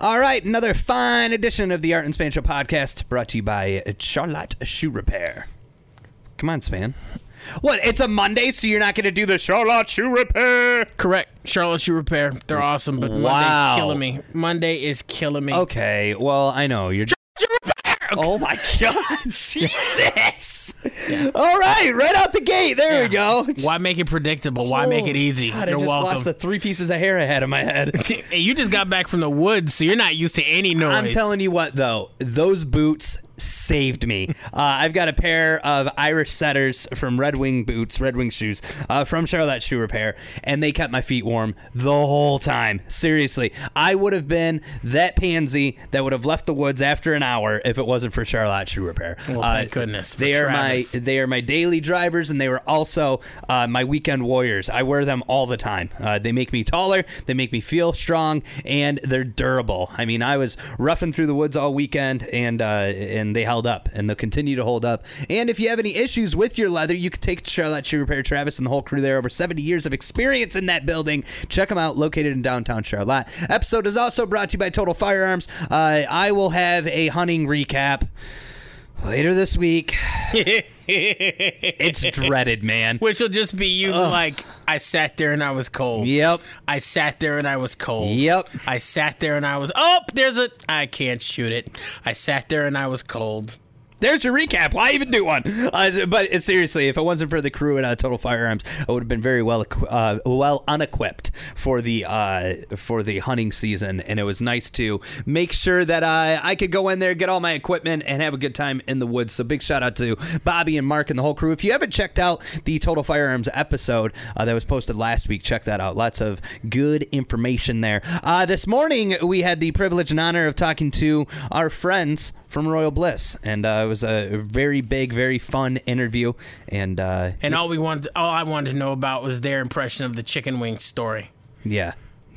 All right, another fine edition of the Art and Span Show podcast brought to you by Charlotte Shoe Repair. Come on, Span. What? It's a Monday, so you're not going to do the Charlotte Shoe Repair? Correct. Charlotte Shoe Repair. They're awesome, but Wow. Monday's killing me. Monday is killing me. Okay, well, I know you're. Oh my God, Jesus! All right, right out the gate. There we go. Why make it predictable? Why make it oh, easy? Oh, God, You're I just welcome. lost the three pieces of hair I had in my head. Hey, you just got back from the woods, so you're not used to any noise. I'm telling you what, though, those boots saved me. Uh, I've got a pair of Irish setters from Red Wing boots, Red Wing shoes uh, from Charlotte Shoe Repair, and they kept my feet warm the whole time. Seriously, I would have been that pansy that would have left the woods after an hour if it wasn't for Charlotte Shoe Repair. Uh, Well, thank goodness for They are Travis. my they are my daily drivers, and they were also uh, my weekend warriors. I wear them all the time. Uh, they make me taller, they make me feel strong, and they're durable. I mean, I was roughing through the woods all weekend, and uh, and they held up, and they'll continue to hold up. And if you have any issues with your leather, you can take Charlotte Shoe Repair. Travis and the whole crew there, over 70 years of experience in that building. Check them out, located in downtown Charlotte. Episode is also brought to you by Total Firearms. Uh, I will have a hunting recap. Later this week, it's dreaded, man. Which will just be you like, I sat there and I was cold. Yep. I sat there and I was cold. Yep. I sat there and I was, oh, there's a, I can't shoot it. I sat there and I was cold. There's your recap. Why even do one? Uh, but seriously, if it wasn't for the crew at uh, Total Firearms, I would have been very well uh, well unequipped for the uh, for the hunting season. And it was nice to make sure that I could go in there, get all my equipment, and have a good time in the woods. So big shout out to Bobby and Mark and the whole crew. If you haven't checked out the Total Firearms episode uh, that was posted last week, check that out. Lots of good information there. Uh, this morning we had the privilege and honor of talking to our friends from Royal Bliss, and uh, was a very big, very fun interview. And uh, And all we wanted, all I wanted to know about was their impression of the chicken wing story. yeah,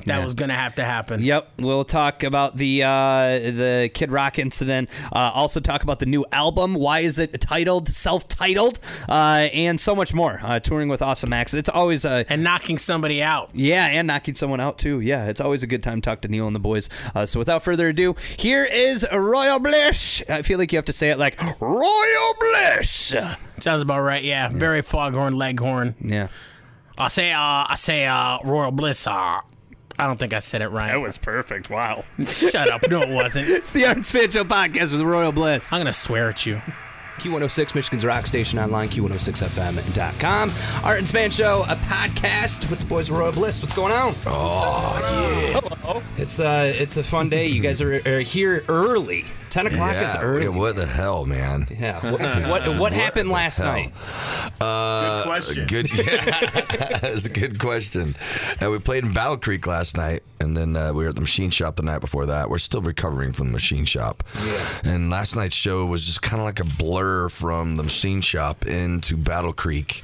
That Yeah. was going to have to happen. Yep, we'll talk about the uh, the Kid Rock incident. Uh, also talk about the new album. Why is it titled self-titled? Uh, and so much more. Uh, touring with Awesome Max. It's always a And knocking somebody out. yeah, and knocking someone out too. Yeah, it's always a good time to talk to Neil and the boys. Uh, so without further ado, here is Royal Bliss. I feel like you have to say it like Royal Bliss. Sounds about right. Yeah. Very foghorn leghorn. Yeah. I say, uh, I say, uh, Royal Bliss. Uh, I don't think I said it right. That was perfect. Wow. Shut up. No, it wasn't. It's the Arts Fan Show podcast with Royal Bliss. I'm going to swear at you. Q106, Michigan's rock station online, Q106FM.com. Art and Span Show, a podcast with the boys of Royal Bliss. What's going on? Oh, yeah. Hello. It's uh, it's a fun day. You guys are, are here early. 10 o'clock is early. yeah, What the hell, man? Yeah. What, what, what happened the last hell? night? Uh, Good question. Good. Yeah, that's a good question. Uh, we played in Battle Creek last night, and then uh, we were at the machine shop the night before that. We're still recovering from the machine shop. Yeah. And last night's show was just kind of like a blur from the machine shop into Battle Creek,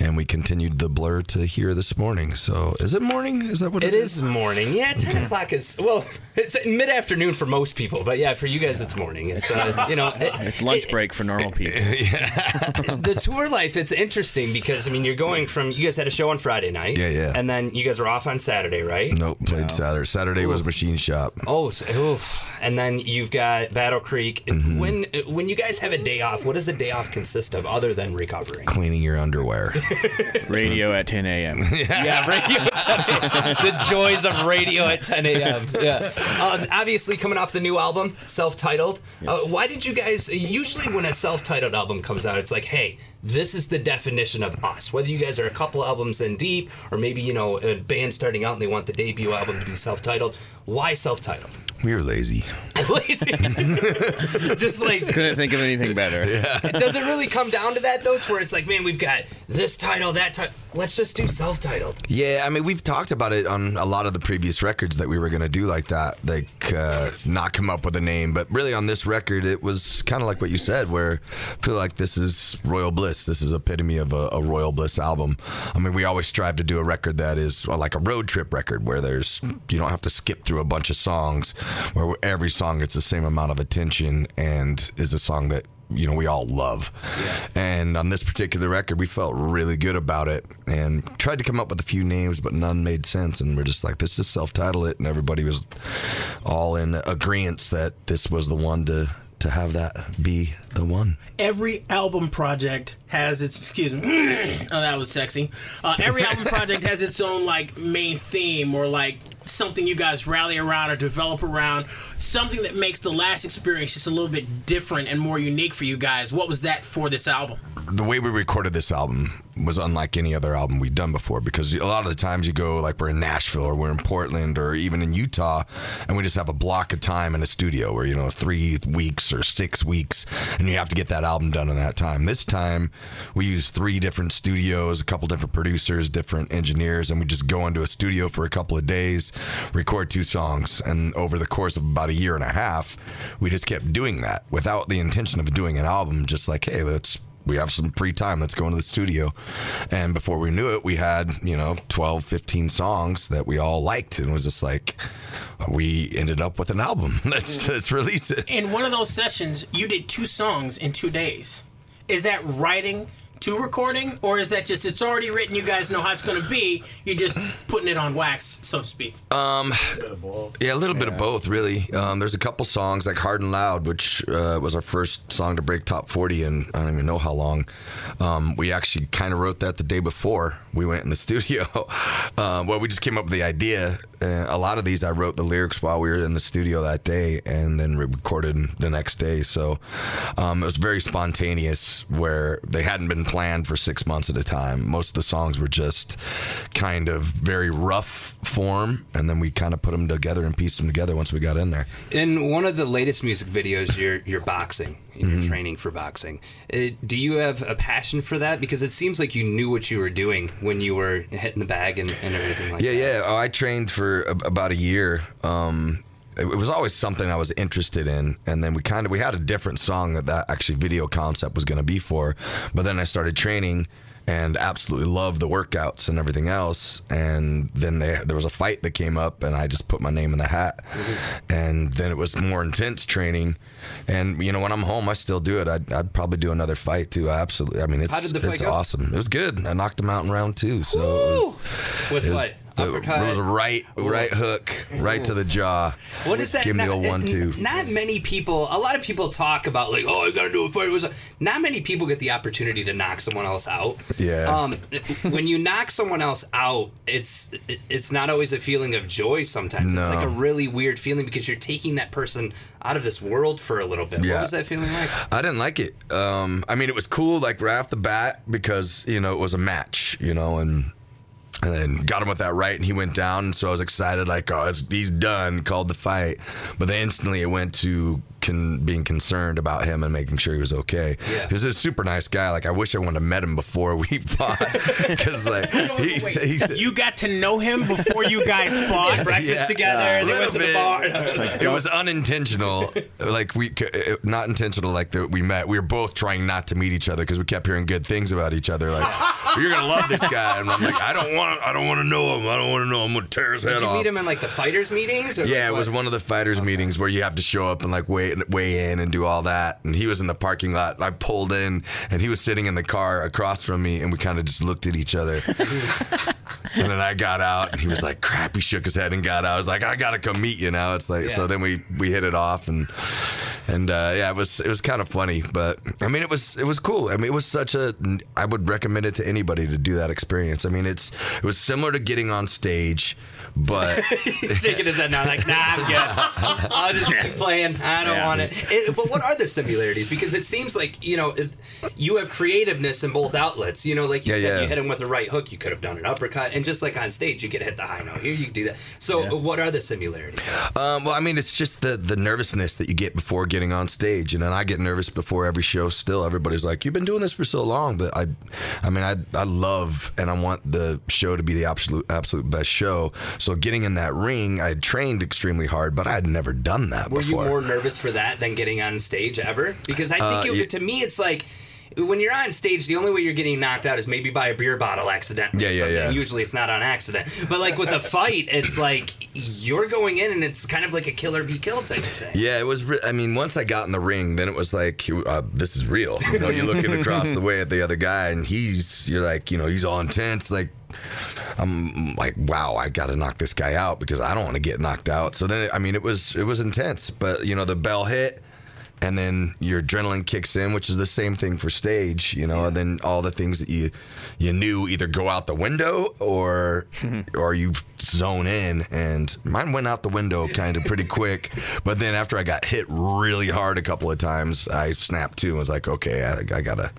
and we continued the blur to here this morning. So, is it morning? Is that what it is? It is morning. Yeah, 10 o'clock is, well, it's mid afternoon for most people, but yeah, for you guys, it's morning. It's, uh, you know, it- It's lunch break for normal people. the tour life it's interesting because i mean you're going from you guys had a show on friday night Yeah, yeah. and then you guys were off on saturday right Nope. Played Saturday. Saturday was machine shop. oh so, oof. and then you've got battle creek And Mm-hmm. when when you guys have a day off what does a day off consist of other than recovering Cleaning your underwear. Radio at 10 a.m. yeah radio at 10 a.m. the joys of radio at 10 a.m yeah um, obviously coming off the new album self-titled uh, why did you guys usually when a self-titled album comes out it's like hey this is the definition of us whether you guys are a couple albums in deep or maybe you know a band starting out and they want the debut album to be self-titled why self-titled We were lazy. lazy just lazy Couldn't think of anything better. It does it really come down to that though to where it's like man we've got this title that title let's just do self-titled Yeah, I mean, we've talked about it on a lot of the previous records that we were going to do like that, like uh, not come up with a name. But really, on this record, it was kind of like what you said, where I feel like this is Royal Bliss. This is epitome of a, a Royal Bliss album. I mean, we always strive to do a record that is like a road trip record, where there's you don't have to skip through a bunch of songs, where every song gets the same amount of attention and is a song that you know we all love. And on this particular record, we felt really good about it and tried to come up with a few names, but none made sense. And we're just like, let's just self-title it, and everybody was all in agreement that this was the one to to have that be the one. every album project has its excuse me oh that was sexy. Uh, every album project has its own like main theme or like something you guys rally around or develop around. Something that makes the last experience just a little bit different and more unique for you guys. What was that for this album? The way we recorded this album was unlike any other album we'd done before because a lot of the times you go like we're in Nashville or we're in Portland or even in Utah and we just have a block of time in a studio where you know 3 weeks or 6 weeks and you have to get that album done in that time. This time we use three different studios, a couple different producers, different engineers and we just go into a studio for a couple of days, record two songs and over the course of about a year and a half we just kept doing that without the intention of doing an album just like hey, let's we have some free time. Let's go into the studio. And before we knew it we had you know 12 15 songs that we all liked and it was just like we ended up with an album. Let's, let's release it. In one of those sessions you did two songs in two days. Is that writing to recording or is that just it's already written you guys know how it's going to be you're just putting it on wax so to speak? Um, yeah a little bit of both really. Um, there's a couple songs like hard and loud which uh, was our first song to break top 40 and i don't even know how long. Um, we actually kind of wrote that the day before we went in the studio. Um, well we just came up with the idea uh, a lot of these i wrote the lyrics while we were in the studio that day and then recorded the next day. So um, it was very spontaneous where they hadn't been planned for six months at a time. Most of the songs were just kind of very rough form and then we kind of put them together and pieced them together once we got in there. In one of the latest music videos, you're you're boxing and Mm-hmm. you're training for boxing. Uh, do you have a passion for that? Because it seems like you knew what you were doing when you were hitting the bag and, and everything like Yeah, that. yeah. Oh, I trained for a, about a year. Um, it, it was always something I was interested in, and then we kind of we had a different song that that actually video concept was going to be for, but then I started training and absolutely loved the workouts and everything else. And then there there was a fight that came up, and I just put my name in the hat. Mm-hmm. And then it was more intense training. And you know, when I'm home, I still do it. I'd, I'd probably do another fight too. Absolutely. I mean, it's How did the fight it's go? awesome. It was good. I knocked him out in round two. So it was, With it was, what? It was a right right hook right to the jaw. What is that? Give me not, a one two. Not many people. A lot of people talk about like, oh, I gotta do a fight. Was not many people get the opportunity to knock someone else out. Yeah. Um, when you knock someone else out, it's it's not always a feeling of joy. Sometimes it's like a really weird feeling because you're taking that person out of this world for a little bit. Yeah. What was that feeling like? I didn't like it. Um, I mean, it was cool, like right off the bat, because you know it was a match, you know, and and then got him with that right, and he went down. And so I was excited, like, oh, he's done. Called the fight, but then instantly it went to con- being concerned about him and making sure he was okay. Yeah. He's a super nice guy. Like, I wish I would have met him before we fought, because like he, Wait, he's you got to know him before you guys fought Breakfast Yeah. together. A they went little to the bit. bar. it was unintentional. like we, uh, not intentional. Like that we met. We were both trying not to meet each other because we kept hearing good things about each other. Like you're gonna love this guy, and I'm like, I don't want, I don't want to know him. I don't want to know him. I'm gonna tear his head off. Did you meet him in like the fighters meetings? Or Yeah, like it was one of the fighters meetings where you have to show up and like weigh weigh in and do all that. And he was in the parking lot. I pulled in, and he was sitting in the car across from me, and we kind of just looked at each other. and then I got out, and he was like, "Crap!" He shook his head and got out. I was like, "I gotta come meet you now." It's like so. Then we we hit it off, and and uh, yeah, it was it was kind of funny, but I mean, it was it was cool. I mean, it was such a. I would recommend it to anybody to do that experience. I mean, it's it was similar to getting on stage, but. shaking his head now, like, nah, I'm good. I'll just keep playing. I don't Yeah. want it. it. But what are the similarities? Because it seems like you know, if you have creativeness in both outlets. You know, like you Yeah, said, yeah. you hit him with a right hook. You could have done an uppercut, and just like on stage, you could hit the high note. Here, you can do that. So, what are the similarities? Um, well, I mean, it's just the the nervousness that you get before getting on stage, and then I get nervous before every show. Still, everybody's like, "You've been doing this for so long," but I, I mean, I I love and I want the show to be the absolute absolute best show. So getting in that ring, I had trained extremely hard, but I had never done that Were you before. more nervous for that than getting on stage ever? Because I think Uh, it, yeah. to me, it's like when you're on stage, the only way you're getting knocked out is maybe by a beer bottle accidentally. Yeah, yeah, something. yeah. Usually it's not on accident. But like with a fight, it's like you're going in and it's kind of like a kill or be killed type of thing. Yeah, it was. Re- I mean, once I got in the ring, then it was like, uh, this is real. You know, you're looking across the way at the other guy, and he's, you're like, you know, he's all intense. Like, I'm like, wow, I got to knock this guy out because I don't want to get knocked out. So then, I mean, it was, it was intense. But you know, the bell hit. And then your adrenaline kicks in, which is the same thing for stage, you know. And then all the things that you you knew either go out the window or or you zone in. And mine went out the window kind of pretty quick. But then after I got hit really hard a couple of times, I snapped too and was like, okay, I, I gotta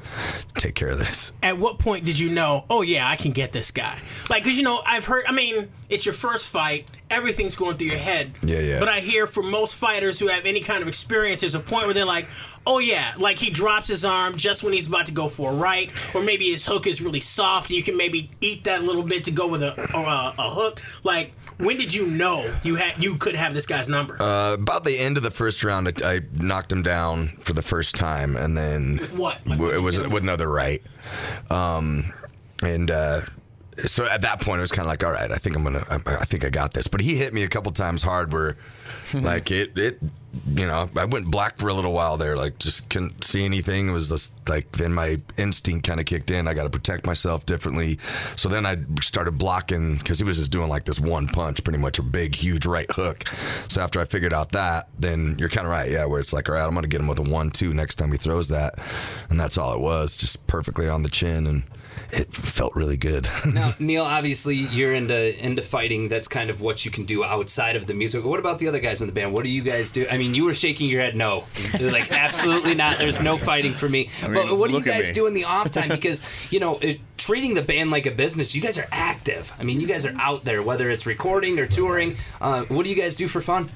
take care of this. At what point did you know? Oh yeah, I can get this guy. Like, cause you know, I've heard. I mean, it's your first fight. Everything's going through your head. Yeah, yeah. But I hear from most fighters who have any kind of experience, there's a point where they're like, oh yeah, like he drops his arm just when he's about to go for a right, or maybe his hook is really soft. You can maybe eat that a little bit to go with a or a, a hook. Like, when did you know you had you could have this guy's number? Uh, about the end of the first round, I, I knocked him down for the first time, and then With what? Like, w- it was with another right. Um, and uh, so at that point, it was kind of like, all right, I think I'm gonna, I, I think I got this. But he hit me a couple times hard, where hmm. like it, it, you know, I went black for a little while there, like just couldn't see anything. It was just like then my instinct kind of kicked in. I got to protect myself differently. So then I started blocking because he was just doing like this one punch, pretty much a big, huge right hook. So after I figured out that, then you're kind of right, yeah, where it's like, all right, I'm gonna get him with a one-two next time he throws that, and that's all it was, just perfectly on the chin, and it felt really good. Now, Neil, obviously you're into into fighting. That's kind of what you can do outside of the music. What about the other guys in the band? What do you guys do? I mean, you were shaking your head no, You're like absolutely not. There's no fighting for me. mean, but what do you guys do in the off time? Because you know, it, treating the band like a business, you guys are active. I mean, you guys are out there, whether it's recording or touring. Uh, what do you guys do for fun?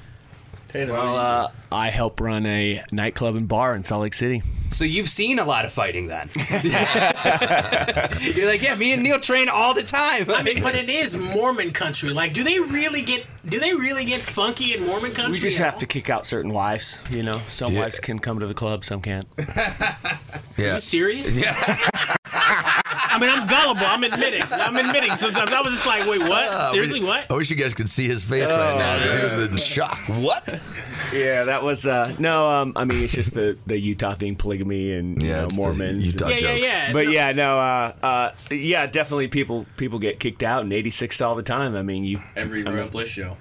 Well, uh, I help run a nightclub and bar in Salt Lake City. So you've seen a lot of fighting then. You're like, yeah, me and Neil train all the time. I mean, but it is Mormon country. Like, do they really get do they really get funky in Mormon country? We just have all? to kick out certain wives. You know, some Yeah. wives can come to the club, some can't. Are yeah. you serious? Yeah. I mean, I'm gullible. I'm admitting. I'm admitting. Sometimes I was just like, wait, what? Uh, Seriously, what? I wish you guys could see his face right oh, now because he was in shock. What? Yeah, that was uh no. Um, I mean, it's just the the Utah thing, polygamy and you Yeah, know, it's the Mormons. Utah and- Yeah, yeah, jokes. yeah. But No, yeah, no, uh, uh, yeah, definitely people people get kicked out in '86 all the time. I mean, you Every Royal Bliss show.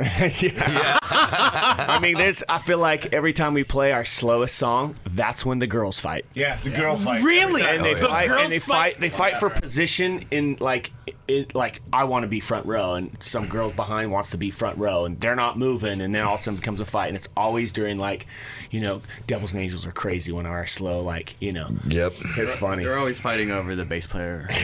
I mean, there's. I feel like every time we play our slowest song, that's when the girls fight. Yeah, it's a girl fight. Really? And they Oh, yeah. The fight. girls And they fight- fight. They fight for position in like, it, like I want to be front row, and some girl behind wants to be front row, and they're not moving, and then all of a sudden becomes a fight, and it's always during like, you know, Devils and Angels are crazy when are slow, like, you know, Yep. it's funny. They're always fighting over the bass player.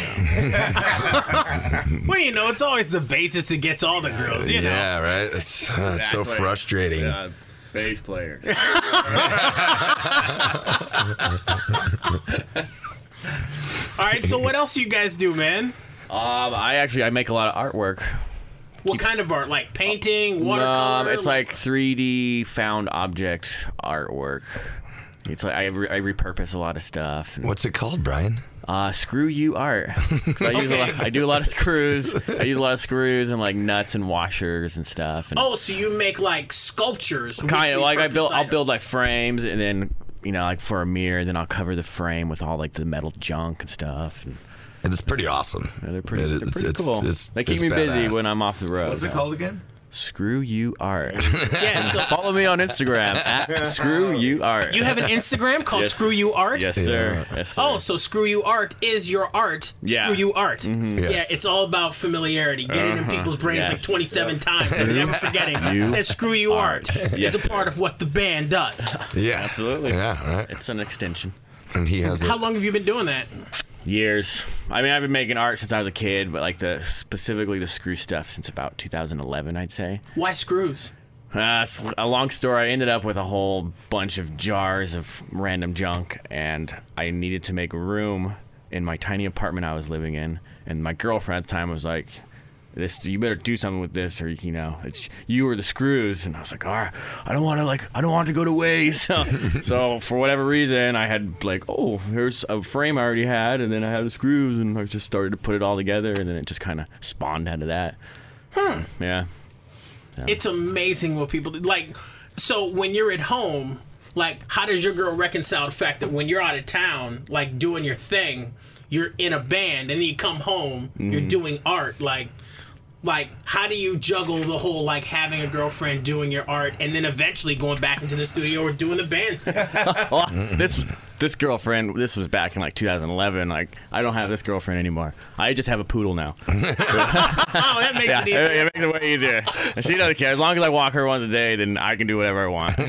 Well, you know, it's always the bassist that gets all the girls. You know. Yeah, right. It's, uh, it's so frustrating. Uh, bass players. All right. So what else do you guys do, man? Um, I actually I make a lot of artwork. What kind of art? Like painting, watercolor? Um, it's like 3D found object artwork. It's like I, re- I repurpose a lot of stuff. And, What's it called, Brian? uh, screw you art. 'Cause I use a lot. I do a lot of screws. I use a lot of screws and like nuts and washers and stuff. And Oh, so you make like sculptures? kind of like I repurposed build. I'll build like frames and then you know like for a mirror. Then I'll cover the frame with all like the metal junk and stuff. And, And it's pretty awesome. yeah, they're pretty. It- they're pretty it's- cool. it's- they keep it's me busy when I'm off the road. What's it called again? Screw you art. Yeah. So Follow me on Instagram at Screw You Art. you have an Instagram called Yes. Screw You Art. Yes, sir. Yes, sir. Oh, so Screw You Art is your art. Yeah. Screw You Art. Mm-hmm. Yeah, Yes. it's all about familiarity. Get it in uh-huh. people's brains like Yes. 27 times and never forgetting You that Screw You Art, Yes, is a part of what the band does. Yeah. Absolutely. Yeah, right. it's an extension. And he has How it. long have you been doing that? Years. I mean, I've been making art since I was a kid, but like the specifically the screw stuff since about 2011, I'd say. Why screws? Uh, a long story. I ended up with a whole bunch of jars of random junk, and I needed to make room in my tiny apartment I was living in. And my girlfriend at the time was like, this you better do something with this or you know it's you or the screws. And i was like all right i don't want to like i don't want to go to waste. So, so for whatever reason i had like oh here's a frame i already had and then i had the screws and i just started to put it all together and then it just kind of spawned out of that. Hmm. Yeah. It's amazing what people do. Like, so when you're at home, like, how does your girl reconcile the fact that when you're out of town, like doing your thing, you're in a band, and then you come home, you're mm-hmm. doing art, like. Like, how do you juggle the whole like having a girlfriend, doing your art, and then eventually going back into the studio or doing the band? well, this this girlfriend this was back in like 2011 like i don't have this girlfriend anymore i just have a poodle now oh, that makes yeah it it, easier. it makes it way easier and she doesn't care as long as i walk her once a day then i can do whatever i want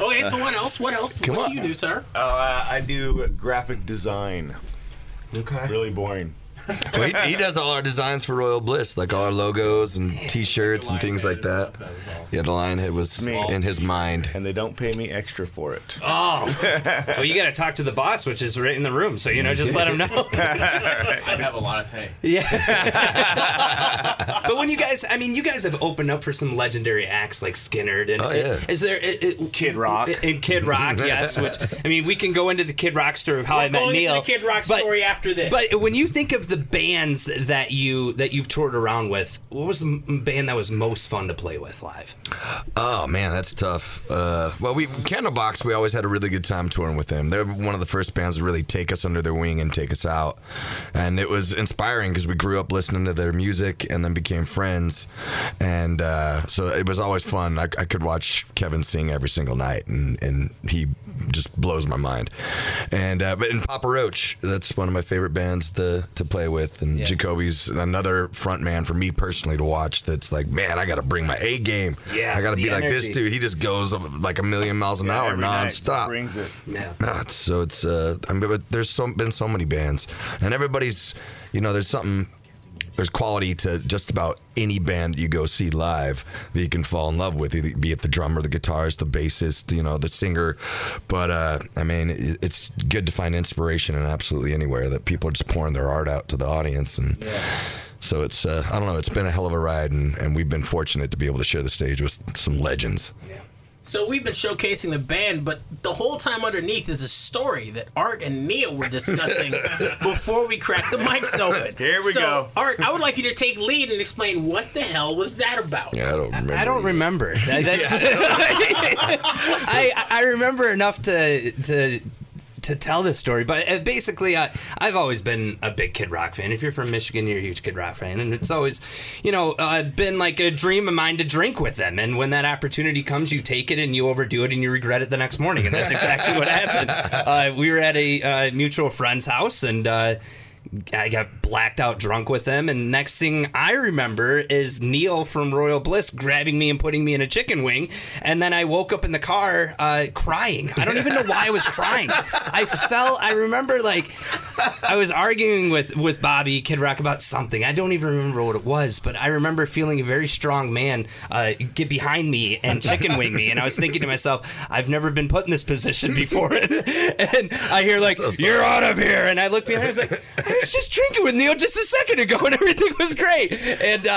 Okay, so what else? What else? what on. do you do, sir? Uh, I do graphic design. Okay. Really boring. Well, he, he does all our designs for Royal Bliss, like all our logos and T-shirts and things like that. Yeah, the lion head was me. in his mind. And they don't pay me extra for it. Oh, well, you got to talk to the boss, which is right in the room. So you know, just let him know. i have a lot of say Yeah. but when you guys, I mean, you guys have opened up for some legendary acts like Skynyrd. And, Oh, yeah. Is there it, it- Kid Rock. And Kid Rock, yes. Which I mean, we can go into the Kid Rock story of how I We're met going into Neil. the Kid Rock but- story after this. But when you think of the bands that you that you've toured around with, what was the band that was most fun to play with live? Oh man, that's tough. Uh, well, we Candlebox, we always had a really good time touring with them. They're one of the first bands to really take us under their wing and take us out, and it was inspiring because we grew up listening to their music and then became friends, and uh, so it was always fun. I, I could watch Kevin sing every single night, and and he just blows my mind. And uh, but in Papa Roach, that's one of my favorite bands to to play with, and Jacoby's another front man for me personally to watch. That's like, man, I got to bring my A game. Yeah, I got to be like this dude. He just goes like a million miles an hour nonstop. Brings it. Yeah. No, it's, so it's uh, I mean, but there's so been so many bands, and everybody's, you know, there's something. There's quality to just about any band that you go see live that you can fall in love with, be it the drummer, the guitarist, the bassist, you know, the singer. But uh, I mean, it's good to find inspiration in absolutely anywhere that people are just pouring their art out to the audience, and so it's uh, I don't know, it's been a hell of a ride, and, and we've been fortunate to be able to share the stage with some legends. So we've been showcasing the band, but the whole time underneath is a story that Art and Neil were discussing before we cracked the mics open. Here we So, go. Art, I would like you to take lead and explain what the hell was that about. Yeah, I don't remember. I don't remember. That- that's, I I remember enough to to to tell this story, but uh, basically, uh, I've always been a big Kid Rock fan. If you're from Michigan, you're a huge Kid Rock fan, and it's always, you know, uh, been like a dream of mine to drink with them. And when that opportunity comes, you take it and you overdo it, and you regret it the next morning. And that's exactly what happened. Uh, we were at a uh, mutual friend's house, and. I got blacked out drunk with them, and next thing I remember is Neil from Royal Bliss grabbing me and putting me in a chicken wing, and then I woke up in the car uh, crying. I don't even know why I was crying. I felt. I remember like I was arguing with with Bobby Kid Rock about something. I don't even remember what it was, but I remember feeling a very strong man uh, get behind me and chicken wing me, and I was thinking to myself, I've never been put in this position before, and I hear like, "You're out of here," and I look behind. And I was like, was just drinking with Neil just a second ago, and everything was great. And uh,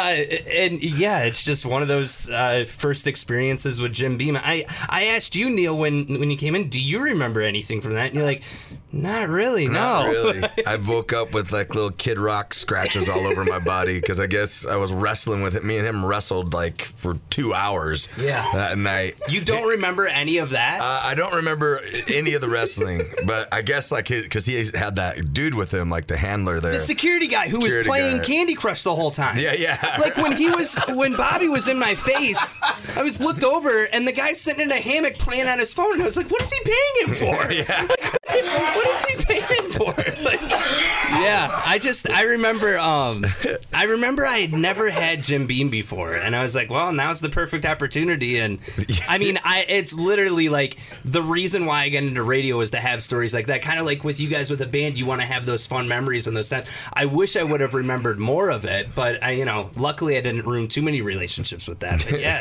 and yeah, it's just one of those uh, first experiences with Jim Beam. I I asked you, Neil, when when you came in, do you remember anything from that? And you're like, not really, Not no. really. I woke up with like little Kid Rock scratches all over my body because I guess I was wrestling with it. Me and him wrestled like for two hours Yeah. that night. You don't remember any of that? Uh, I don't remember any of the wrestling, but I guess like because he had that dude with him, like the handler there. the security guy who was Security playing guy. Candy Crush the whole time. yeah, yeah. Like when he was when Bobby was in my face, I was looked over and the guy's sitting in a hammock playing on his phone and I was like, "What is he paying him for? yeah. what is he paying for?" Like, yeah, I just I remember um I remember I had never had Jim Beam before and I was like, "Well, now's the perfect opportunity." And I mean, I it's literally like the reason why I get into radio is to have stories like that. Kind of like with you guys with a band, you want to have those fun memories and those times. I wish I would have remembered more of it, but I, you know, luckily I didn't ruin too many relationships with that. But yeah,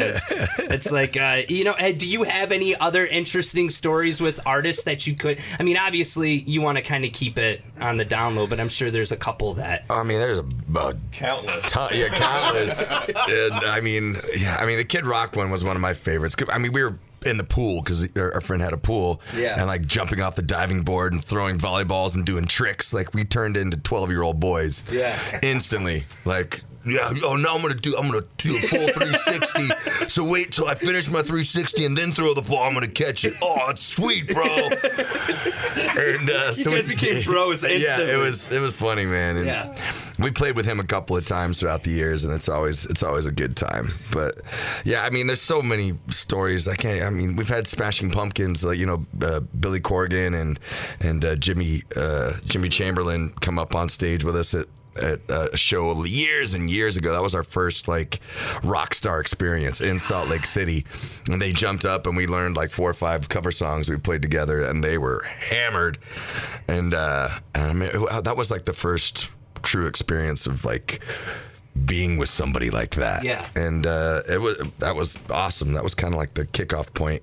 it's, like, uh, you know, do you have any other interesting stories with artists that you could? I mean, obviously you want to kind of keep it on the down low, but but I'm sure there's a couple that. I mean, there's a, a Countless. ton, yeah, countless. and, I mean, yeah, I mean, the Kid Rock one was one of my favorites. I mean, we were in the pool because our our friend had a pool, Yeah. and like jumping off the diving board and throwing volleyballs and doing tricks. Like we turned into twelve year old boys, Yeah. instantly. Like. Yeah, oh no, I'm gonna do I'm gonna do a full 360. so wait till I finish my 360 and then throw the ball. I'm gonna catch it. Oh, it's sweet, bro. and uh, so guys we- became bros Yeah, it was it was funny, man. And Yeah. we played with him a couple of times throughout the years, and it's always it's always a good time. But yeah, I mean, there's so many stories. I can't. I mean, we've had Smashing Pumpkins, like you know, uh, Billy Corgan and and uh, Jimmy uh, Jimmy Chamberlin come up on stage with us at. At a show years and years ago, that was our first like rock star experience in Salt Lake City, and they jumped up and we learned like four or five cover songs we played together, and they were hammered, and uh, and I mean that was like the first true experience of like being with somebody like that. Yeah. And uh, it was that was awesome. That was kind of like the kickoff point.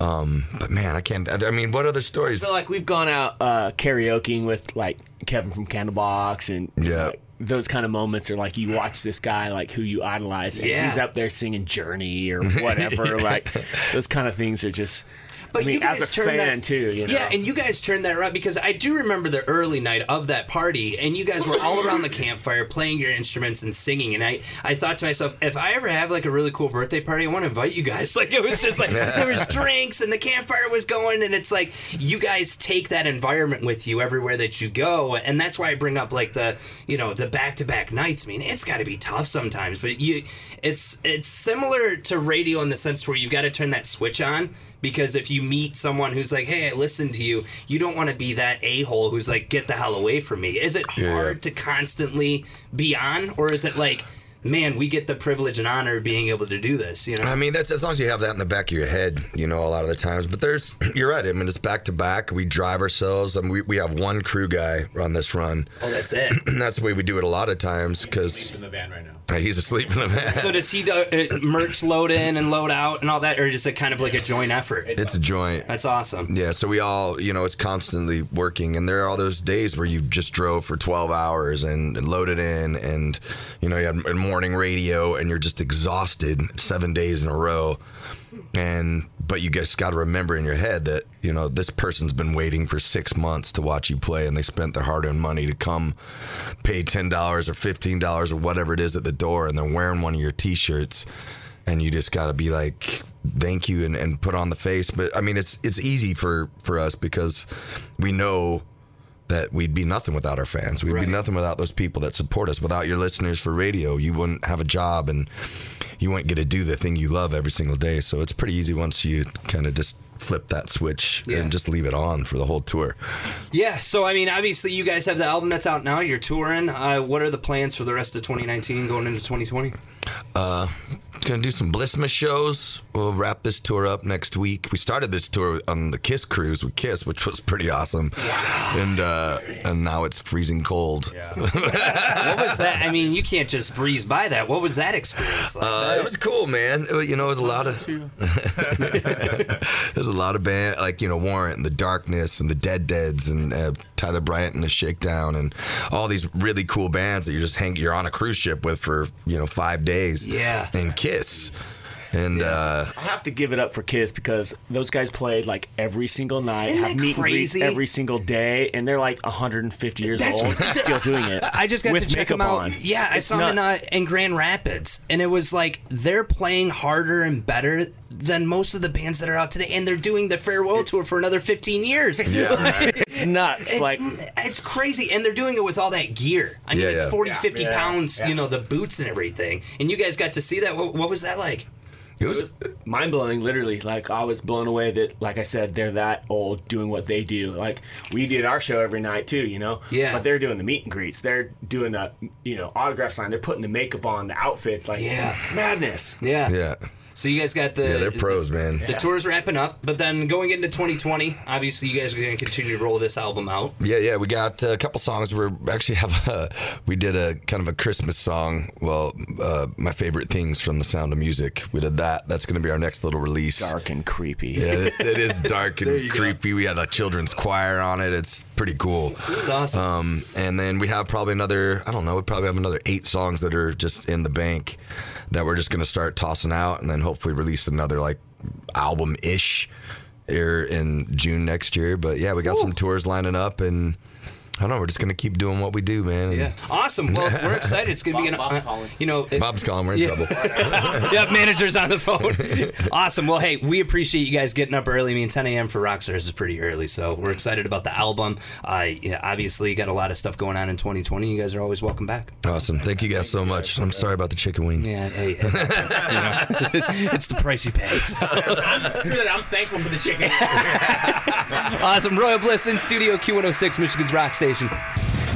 Um, but man, I can't. I mean, what other stories? So like we've gone out uh, karaokeing with like Kevin from Candlebox and Yeah. like, those kind of moments are like you watch this guy like who you idolize and Yeah. he's up there singing Journey or whatever like those kind of things are just But I mean you guys as a turned fan that, too you know Yeah, and you guys turned that around because I do remember the early night of that party, and you guys were all around the campfire playing your instruments and singing. And I, I thought to myself, if I ever have like a really cool birthday party, I want to invite you guys. Like it was just like there was drinks and the campfire was going, and it's like you guys take that environment with you everywhere that you go, and that's why I bring up like the you know the back to back nights. I mean, it's got to be tough sometimes, but you, it's it's similar to radio in the sense where you've got to turn that switch on because if you meet someone who's like, "Hey, I listened to you," you don't want to be that a hole who's like, "Get the hell away from me." Is it Yeah. hard to constantly be on, or is it like, man, we get the privilege and honor of being able to do this? You know? I mean, that's as long as you have that in the back of your head, you know, a lot of the times. But there's, you're right. I mean, it's back to back. We drive ourselves. I mean, we, we have one crew guy on this run. oh, that's it. And that's the way we do it a lot of times because in the van right now. He's asleep in the van. so does he do, uh, merch load in and load out and all that, or is it kind of like a joint effort? it's a joint. That's awesome. Yeah, so we all, you know, it's constantly working, and there are all those days where you just drove for 12 hours and, and loaded in, and you know, you had morning radio, and you're just exhausted seven days in a row, but you just got to remember in your head that you know this person's been waiting for six months to watch you play, and they spent their hard-earned money to come pay ten dollars or fifteen dollars or whatever it is at the door, and they're wearing one of your T-shirts and you just got to be like thank you and, and put on the face. But i mean it's it's easy for for us because we know that we'd be nothing without our fans we'd Right. be nothing without those people that support us without your listeners for radio you wouldn't have a job and you wouldn't get to do the thing you love every single day so it's pretty easy once you kind of just flip that switch Yeah. and just leave it on for the whole tour Yeah, so I mean, obviously, you guys have the album that's out now. You're touring. Uh, what are the plans for the rest of 2019 going into 2020? Gonna do some Blissmas shows. We'll wrap this tour up next week. We started this tour on the Kiss cruise with Kiss, which was pretty awesome. And uh, and now it's freezing cold. What was that? I mean, you can't just breeze by that. What was that experience like? Uh, it was cool, man. It you know, it was a lot of there's a lot of band like you know Warrant and the Darkness and the Dead Deads and uh, Tyler Bryant and the Shakedown and all these really cool bands that you just hang you're on a cruise ship with for you know five days. Yeah. And Kiss. Kiss. And uh, I have to give it up for Kiss because those guys played like every single night, have that meet and greets every single day, and they're like 150 years That's- old, still doing it. I just got with to check them out. on. Yeah, I It's saw them in, uh, in Grand Rapids, and it was like they're playing harder and better than most of the bands that are out today, and they're doing the farewell tour for another 15 years. yeah, right. It's nuts. It's, like it's crazy, and they're doing it with all that gear. I mean, Yeah, it's yeah. 40, 50 Yeah, pounds, yeah. you know, the boots and everything. And you guys got to see that. What, what was that like? It was mind blowing literally like i was blown away that like i said they're that old doing what they do like we did our show every night too you know Yeah. but they're doing the meet and greets they're doing the you know autograph sign they're putting the makeup on the outfits like Yeah. madness Yeah. yeah. So you guys got the Yeah, they're pros, man. The tour's wrapping up, but then going into 2020, obviously you guys are going to continue to roll this album out. Yeah, yeah, we got a couple songs. We're actually have a, we did a kind of a Christmas song. Well, uh, my favorite things from the Sound of Music. We did that. That's going to be our next little release. Dark and creepy. Yeah, it, it is dark and creepy. We had a children's choir on it. It's pretty cool. It's awesome. Um, and then we have probably another, I don't know, we probably have another eight songs that are just in the bank that we're just going to start tossing out and then hopefully release another like album ish here in June next year. But yeah, we got some tours lining up and I don't know, we're just going to keep doing what we do, man. Yeah, awesome. Well, we're excited. It's going to be an, Bob- Bob uh, calling. you know, it- Bob's calling, we're in Yeah. trouble. yeah, managers on the phone. awesome. Well, hey, we appreciate you guys getting up early. I mean, 10 a.m. for Rockstars is pretty early, so we're excited about the album. Uh, yeah, obviously, got a lot of stuff going on in 2020. You guys are always welcome back. Awesome. Thank you guys so much. I'm sorry about the chicken wing. Yeah, hey, hey, it's, you know, it's the price you pay. so. I'm. I'm thankful for the chicken. Awesome. Royal Bliss in studio Q106, Michigan's Rock Station.